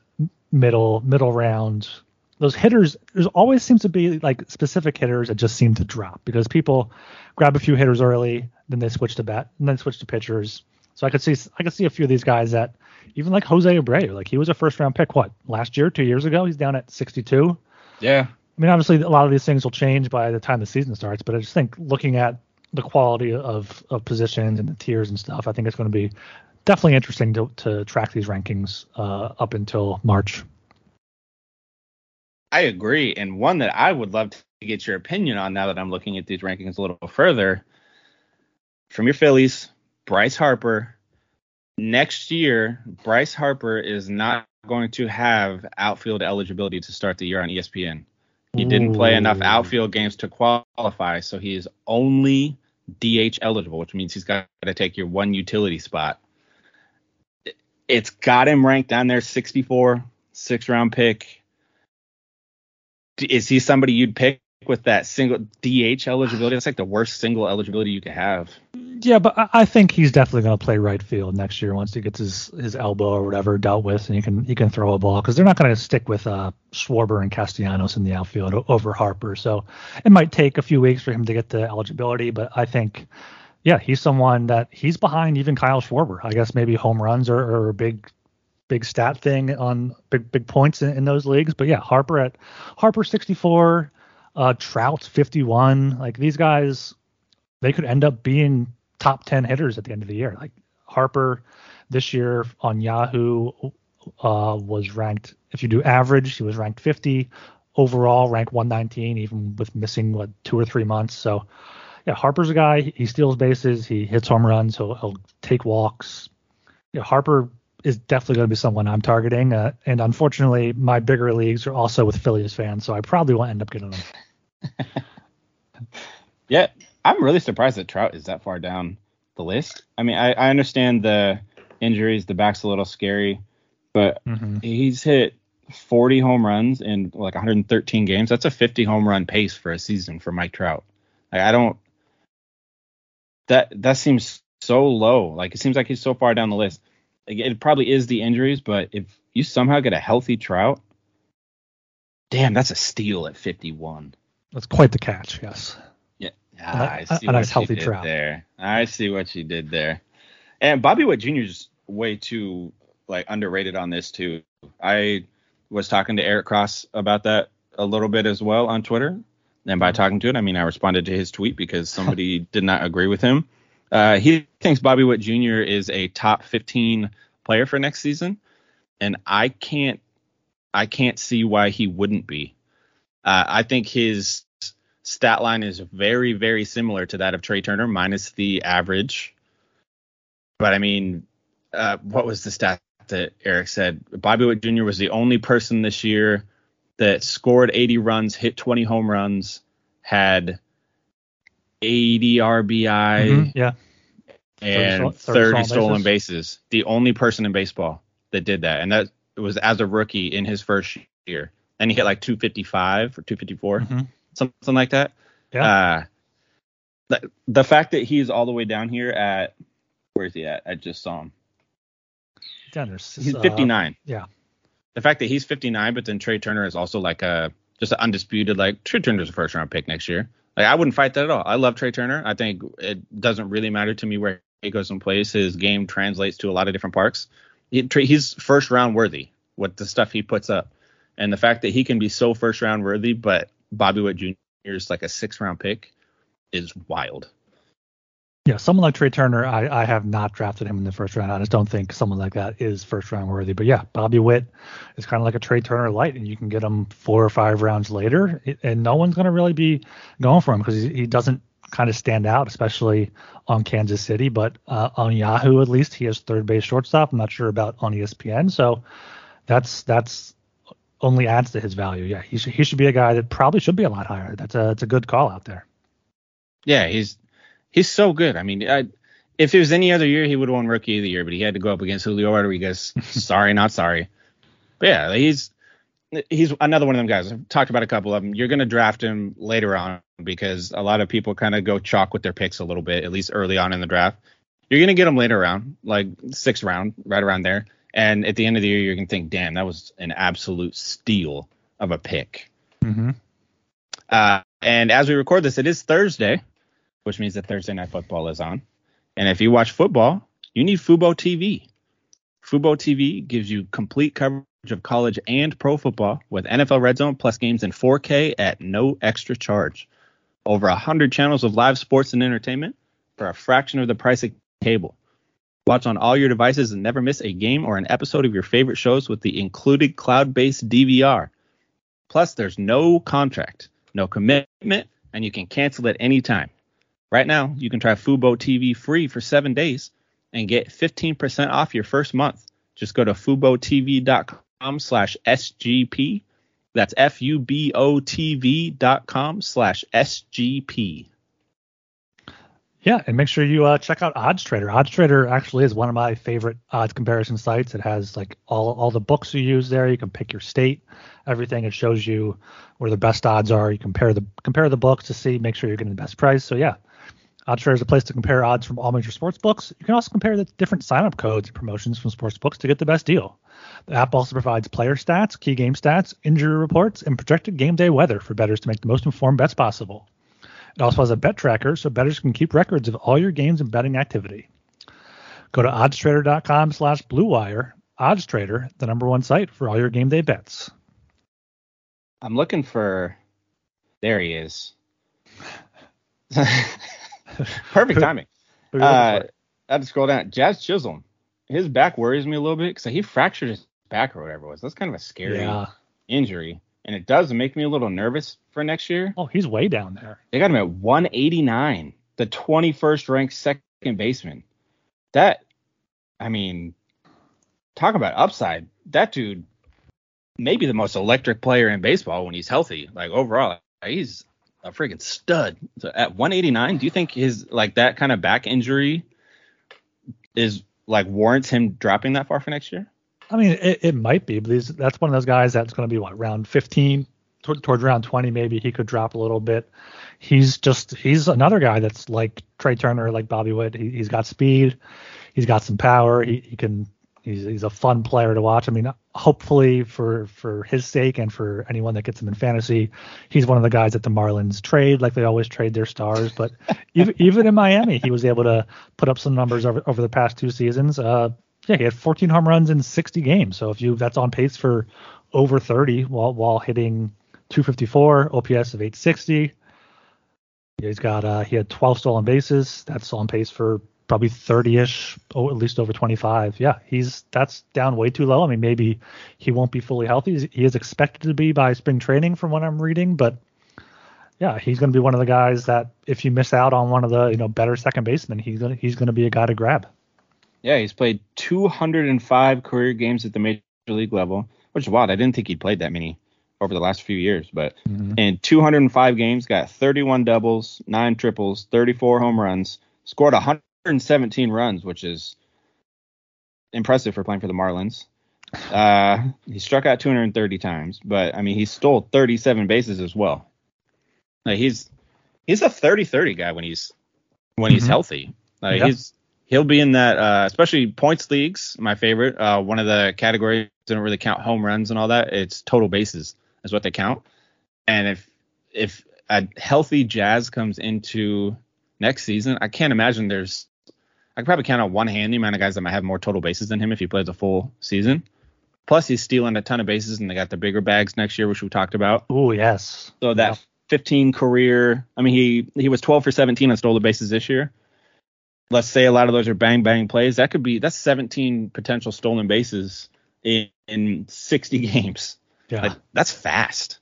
middle middle round those hitters there's always seems to be like specific hitters that just seem to drop because people grab a few hitters early then they switch to bat and then switch to pitchers. So i could see i could see a few of these guys that even like jose abreu like he was a first round pick what last year two years ago? He's down at 62 yeah. I mean obviously a lot of these things will change by the time the season starts but i just think looking at the quality of of positions and the tiers and stuff i think it's going to be definitely interesting to, to track these rankings uh, up until march I agree, and one that I would love to get your opinion on now that I'm looking at these rankings a little further. From your Phillies, Bryce Harper. Next year, Bryce Harper is not going to have outfield eligibility to start the year on ESPN. He didn't play enough outfield games to qualify, so he is only DH eligible, which means he's got to take your one utility spot. It's got him ranked down there 64, six round pick is he somebody you'd pick with that single DH eligibility? That's like the worst single eligibility you could have. Yeah, but I think he's definitely going to play right field next year once he gets his, his elbow or whatever dealt with, and he can he can throw a ball because they're not going to stick with uh, Schwarber and Castellanos in the outfield over Harper. So it might take a few weeks for him to get the eligibility, but I think yeah, he's someone that he's behind even Kyle Schwarber. I guess maybe home runs or, a big big stat thing on big big points in, in those leagues. But yeah, Harper at Harper 64, uh, Trout's 51. Like these guys, they could end up being top 10 hitters at the end of the year. Like Harper this year on Yahoo uh, was ranked. If you do average, he was ranked 50 overall, ranked 119, even with missing what two or three months. So yeah, Harper's a guy. He steals bases. He hits home runs. He'll, he'll take walks. Yeah, Harper is definitely going to be someone I'm targeting. Uh, and unfortunately, my bigger leagues are also with Phillies fans, so I probably won't end up getting them. yeah, I'm really surprised that Trout is that far down the list. I mean, I, I understand the injuries, the back's a little scary, but mm-hmm. he's hit 40 home runs in like 113 games. That's a 50 home run pace for a season for Mike Trout. Like, I don't. That that seems so low. Like it seems like he's so far down the list it probably is the injuries, but if you somehow get a healthy Trout, damn, that's a steal at 51. That's quite the catch, yes. Yeah, ah, I see a, a nice healthy Trout there. I see what you did there. And Bobby Witt Jr. is way too like underrated on this too. I was talking to Eric Cross about that a little bit as well on Twitter. And by talking to it, I mean I responded to his tweet because somebody did not agree with him. Uh, he thinks Bobby Witt Jr. is a top 15 player for next season, and I can't I can't see why he wouldn't be. Uh, I think his stat line is very very similar to that of Trea Turner minus the average. But I mean, uh, what was the stat that Eric said? Bobby Witt Jr. was the only person this year that scored 80 runs, hit 20 home runs, had 80 RBI. Mm-hmm, yeah. And 30, 30, 30 stolen, bases. bases. The only person in baseball that did that. And that was as a rookie in his first year. And he hit like 255 or 254, mm-hmm. something like that. Yeah. Uh, the, the fact that he's all the way down here at, where is he at? I just saw him. Down he's 59. Uh, yeah. The fact that he's 59, but then Trea Turner is also like a, just an undisputed, like Trea Turner's a first round pick next year. Like I wouldn't fight that at all. I love Trea Turner. I think it doesn't really matter to me where he goes and plays. His game translates to a lot of different parks. He, he's first round worthy with the stuff he puts up, and the fact that he can be so first round worthy, but Bobby Witt Jr. is like a six round pick, is wild. Yeah, someone like Trea Turner, I, I have not drafted him in the first round. I just don't think someone like that is first round worthy. But yeah, Bobby Witt is kind of like a Trea Turner light, and you can get him four or five rounds later, and no one's going to really be going for him because he, doesn't kind of stand out, especially on Kansas City. But uh, on Yahoo, at least, he has third base shortstop. I'm not sure about on ESPN. So that's that's only adds to his value. Yeah, he should he should be a guy that probably should be a lot higher. That's a it's a good call out there. Yeah, he's he's so good. I mean, I, if it was any other year, he would have won Rookie of the Year, but he had to go up against Julio Rodriguez. sorry, not sorry. But yeah, he's he's another one of them guys. I've talked about a couple of them. You're going to draft him later on because a lot of people kind of go chalk with their picks a little bit, at least early on in the draft. You're going to get him later around, like sixth round, right around there. And at the end of the year, you're going to think, damn, that was an absolute steal of a pick. Mm-hmm. Uh, and as we record this, it is Thursday which means that Thursday Night Football is on. And if you watch football, you need Fubo TV. Fubo TV gives you complete coverage of college and pro football with NFL Red Zone plus games in 4K at no extra charge. Over 100 channels of live sports and entertainment for a fraction of the price of cable. Watch on all your devices and never miss a game or an episode of your favorite shows with the included cloud based DVR. Plus, there's no contract, no commitment, and you can cancel at any time. Right now, you can try Fubo TV free for seven days and get 15% off your first month. Just go to FuboTV.com slash SGP. That's F-U-B-O-T-V dot com slash SGP. Yeah, and make sure you uh, check out Odds Trader. Odds Trader actually is one of my favorite odds comparison sites. It has like all all the books you use there. You can pick your state, everything. It shows you where the best odds are. You compare the compare the books to see, make sure you're getting the best price. So yeah, OddsTrader is a place to compare odds from all major sports books. You can also compare the different sign-up codes and promotions from sports books to get the best deal. The app also provides player stats, key game stats, injury reports, and projected game day weather for bettors to make the most informed bets possible. It also has a bet tracker so bettors can keep records of all your games and betting activity. Go to oddstrader.com slash bluewire. OddsTrader, the number one site for all your game day bets. I'm looking for. There he is. Perfect timing. uh, I had to scroll down. Jazz Chisholm. His back worries me a little bit because he fractured his back or whatever it was. That's kind of a scary yeah. injury. And it does make me a little nervous for next year. Oh, he's way down there. They got him at 189, the 21st ranked second baseman. That, I mean, talk about upside. That dude, maybe the most electric player in baseball when he's healthy. Like overall, he's a freaking stud. So at 189, do you think his like that kind of back injury is like warrants him dropping that far for next year? I mean, it, it might be, but these, that's one of those guys that's going to be what round 15 toward, towards round 20. Maybe he could drop a little bit. He's just he's another guy that's like Trea Turner, like Bobby Witt. He, has got speed, he's got some power. He, he can he's he's a fun player to watch. I mean, hopefully for for his sake and for anyone that gets him in fantasy, he's one of the guys that the Marlins trade like they always trade their stars. But even even in Miami, he was able to put up some numbers over over the past two seasons. Uh, yeah, he had 14 home runs in 60 games. So if you that's on pace for over 30 while while hitting 254, OPS of 860. He's got uh, he had 12 stolen bases. That's on pace for probably 30ish, or at least over 25. Yeah, he's that's down way too low. I mean, maybe he won't be fully healthy. He is expected to be by spring training, from what I'm reading. But yeah, he's going to be one of the guys that if you miss out on one of the you know better second basemen, he's gonna he's going to be a guy to grab. Yeah, he's played 205 career games at the major league level, which is wild. I didn't think he'd played that many over the last few years, but mm-hmm. in 205 games, got 31 doubles, nine triples, 34 home runs, scored 100 117 runs, which is impressive for playing for the Marlins. Uh, he struck out 230 times, but I mean he stole 37 bases as well. Like he's he's a 30-30 guy when he's when he's mm-hmm. healthy. Like yeah. he's he'll be in that uh, especially points leagues. My favorite. Uh, one of the categories don't really count home runs and all that. It's total bases is what they count. And if if a healthy Jazz comes into next season, I can't imagine there's I could probably count on one hand the amount of guys that might have more total bases than him if he plays a full season. Plus, he's stealing a ton of bases, and they got the bigger bags next year, which we talked about. Oh yes. So that yeah. 15 career. I mean, he he was 12 for 17 on stolen bases this year. Let's say a lot of those are bang bang plays. That could be that's 17 potential stolen bases in, in 60 games. Yeah, like, that's fast.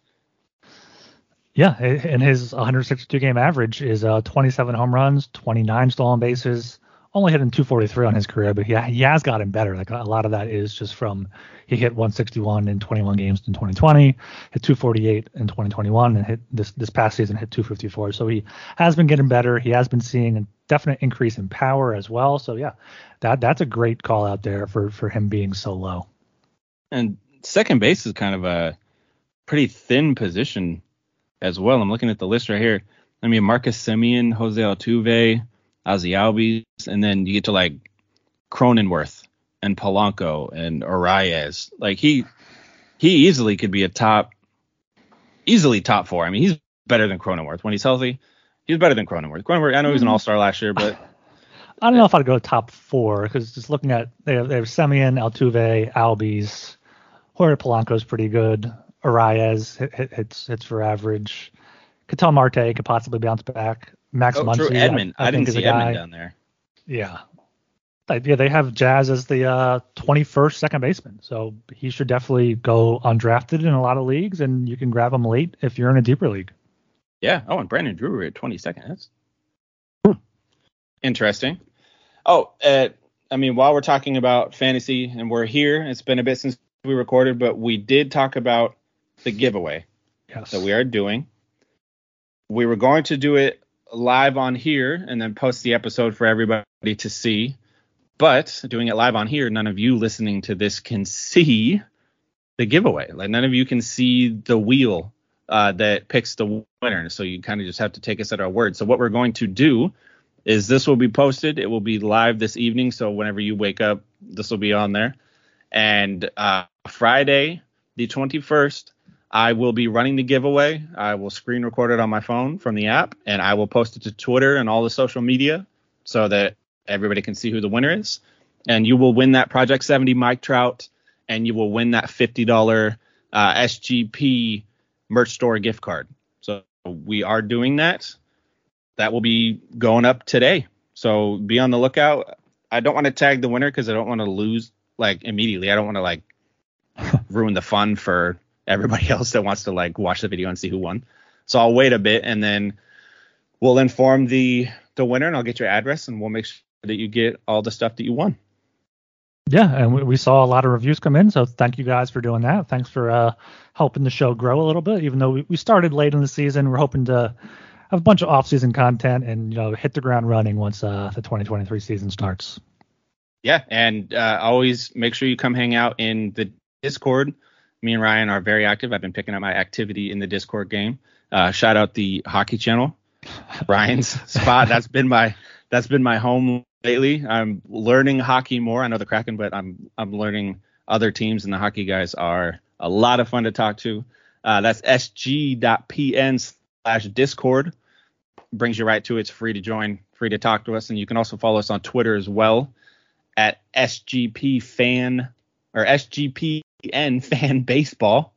Yeah, and his 162 game average is uh, 27 home runs, 29 stolen bases, only hit hitting 243 on his career, but he, he has gotten better. Like a lot of that is just from he hit 161 in 21 games in 2020, hit 248 in 2021, and hit this this past season hit 254. So he has been getting better. He has been seeing a definite increase in power as well. So yeah, that that's a great call out there for for him being so low. And second base is kind of a pretty thin position as well. I'm looking at the list right here. I mean, Marcus Semien, Jose Altuve, Ozzie Albies, and then you get to like Cronenworth and Polanco and Arraez. Like he he easily could be a top easily top four. I mean, he's better than Cronenworth when he's healthy. He's better than Cronenworth. Cronenworth, I know he was an mm-hmm. All Star last year, but I don't know if I'd go top four because just looking at they have, they have Semien, Altuve, Albies, Jorge Polanco's pretty good. Hit, hits hits for average. Ketel Marte could possibly bounce back. Max oh, Muncy. Edman. I, I, I didn't see Edman down there. Yeah. Yeah, they have Jazz as the uh, 21st second baseman, so he should definitely go undrafted in a lot of leagues, and you can grab him late if you're in a deeper league. Yeah. Oh, and Brandon Drury at 22nd. That's hmm. interesting. Oh, uh, I mean, while we're talking about fantasy and we're here, it's been a bit since we recorded, but we did talk about the giveaway yes. that we are doing. We were going to do it live on here and then post the episode for everybody to see. But doing it live on here, none of you listening to this can see the giveaway. Like none of you can see the wheel uh, that picks the winner. So you kind of just have to take us at our word. So what we're going to do is this will be posted. It will be live this evening. So whenever you wake up, this will be on there. And uh, Friday, the 21st, I will be running the giveaway. I will screen record it on my phone from the app, and I will post it to Twitter and all the social media so that everybody can see who the winner is. And you will win that Project 70 Mike Trout, and you will win that $50 uh, SGP merch store gift card. So we are doing that. That will be going up today. So be on the lookout. I don't want to tag the winner because I don't want to lose like immediately. I don't want to like ruin the fun for everybody else that wants to like watch the video and see who won. So I'll wait a bit and then we'll inform the the winner and I'll get your address and we'll make sure that you get all the stuff that you won. Yeah, and we, we saw a lot of reviews come in, so thank you guys for doing that. Thanks for uh, helping the show grow a little bit. Even though we, we started late in the season, we're hoping to have a bunch of off-season content and you know hit the ground running once uh, the 2023 season starts. Yeah, and uh, always make sure you come hang out in the Discord me and Ryan are very active. I've been picking up my activity in the Discord game. Uh, shout out the hockey channel, Ryan's spot. That's been my that's been my home lately. I'm learning hockey more. I know the Kraken, but I'm I'm learning other teams, and the hockey guys are a lot of fun to talk to. Uh, that's sg.pn slash discord. Brings you right to it. It's free to join, free to talk to us, and you can also follow us on Twitter as well at sgp fan or sgp and fan baseball.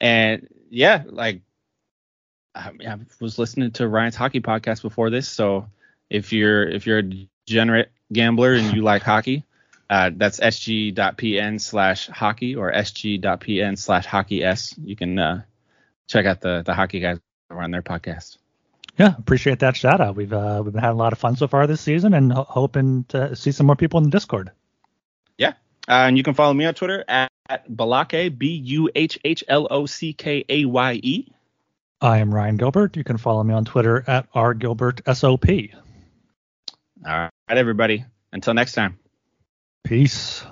And yeah, like I, I was listening to Ryan's hockey podcast before this, so if you're if you're a degenerate gambler and you like hockey, uh, that's sg.pn slash hockey or sg.pn slash hockey s. You can uh, check out the the hockey guys on their podcast. Yeah, appreciate that shout out. We've uh, we've been having a lot of fun so far this season and ho- hoping to see some more people in the Discord. Yeah, uh, and you can follow me on Twitter at at Buhhlockaye, B U H H L O C K A Y E. I am Ryan Gilbert. You can follow me on Twitter at RGilbertSOP. All right, everybody. Until next time. Peace.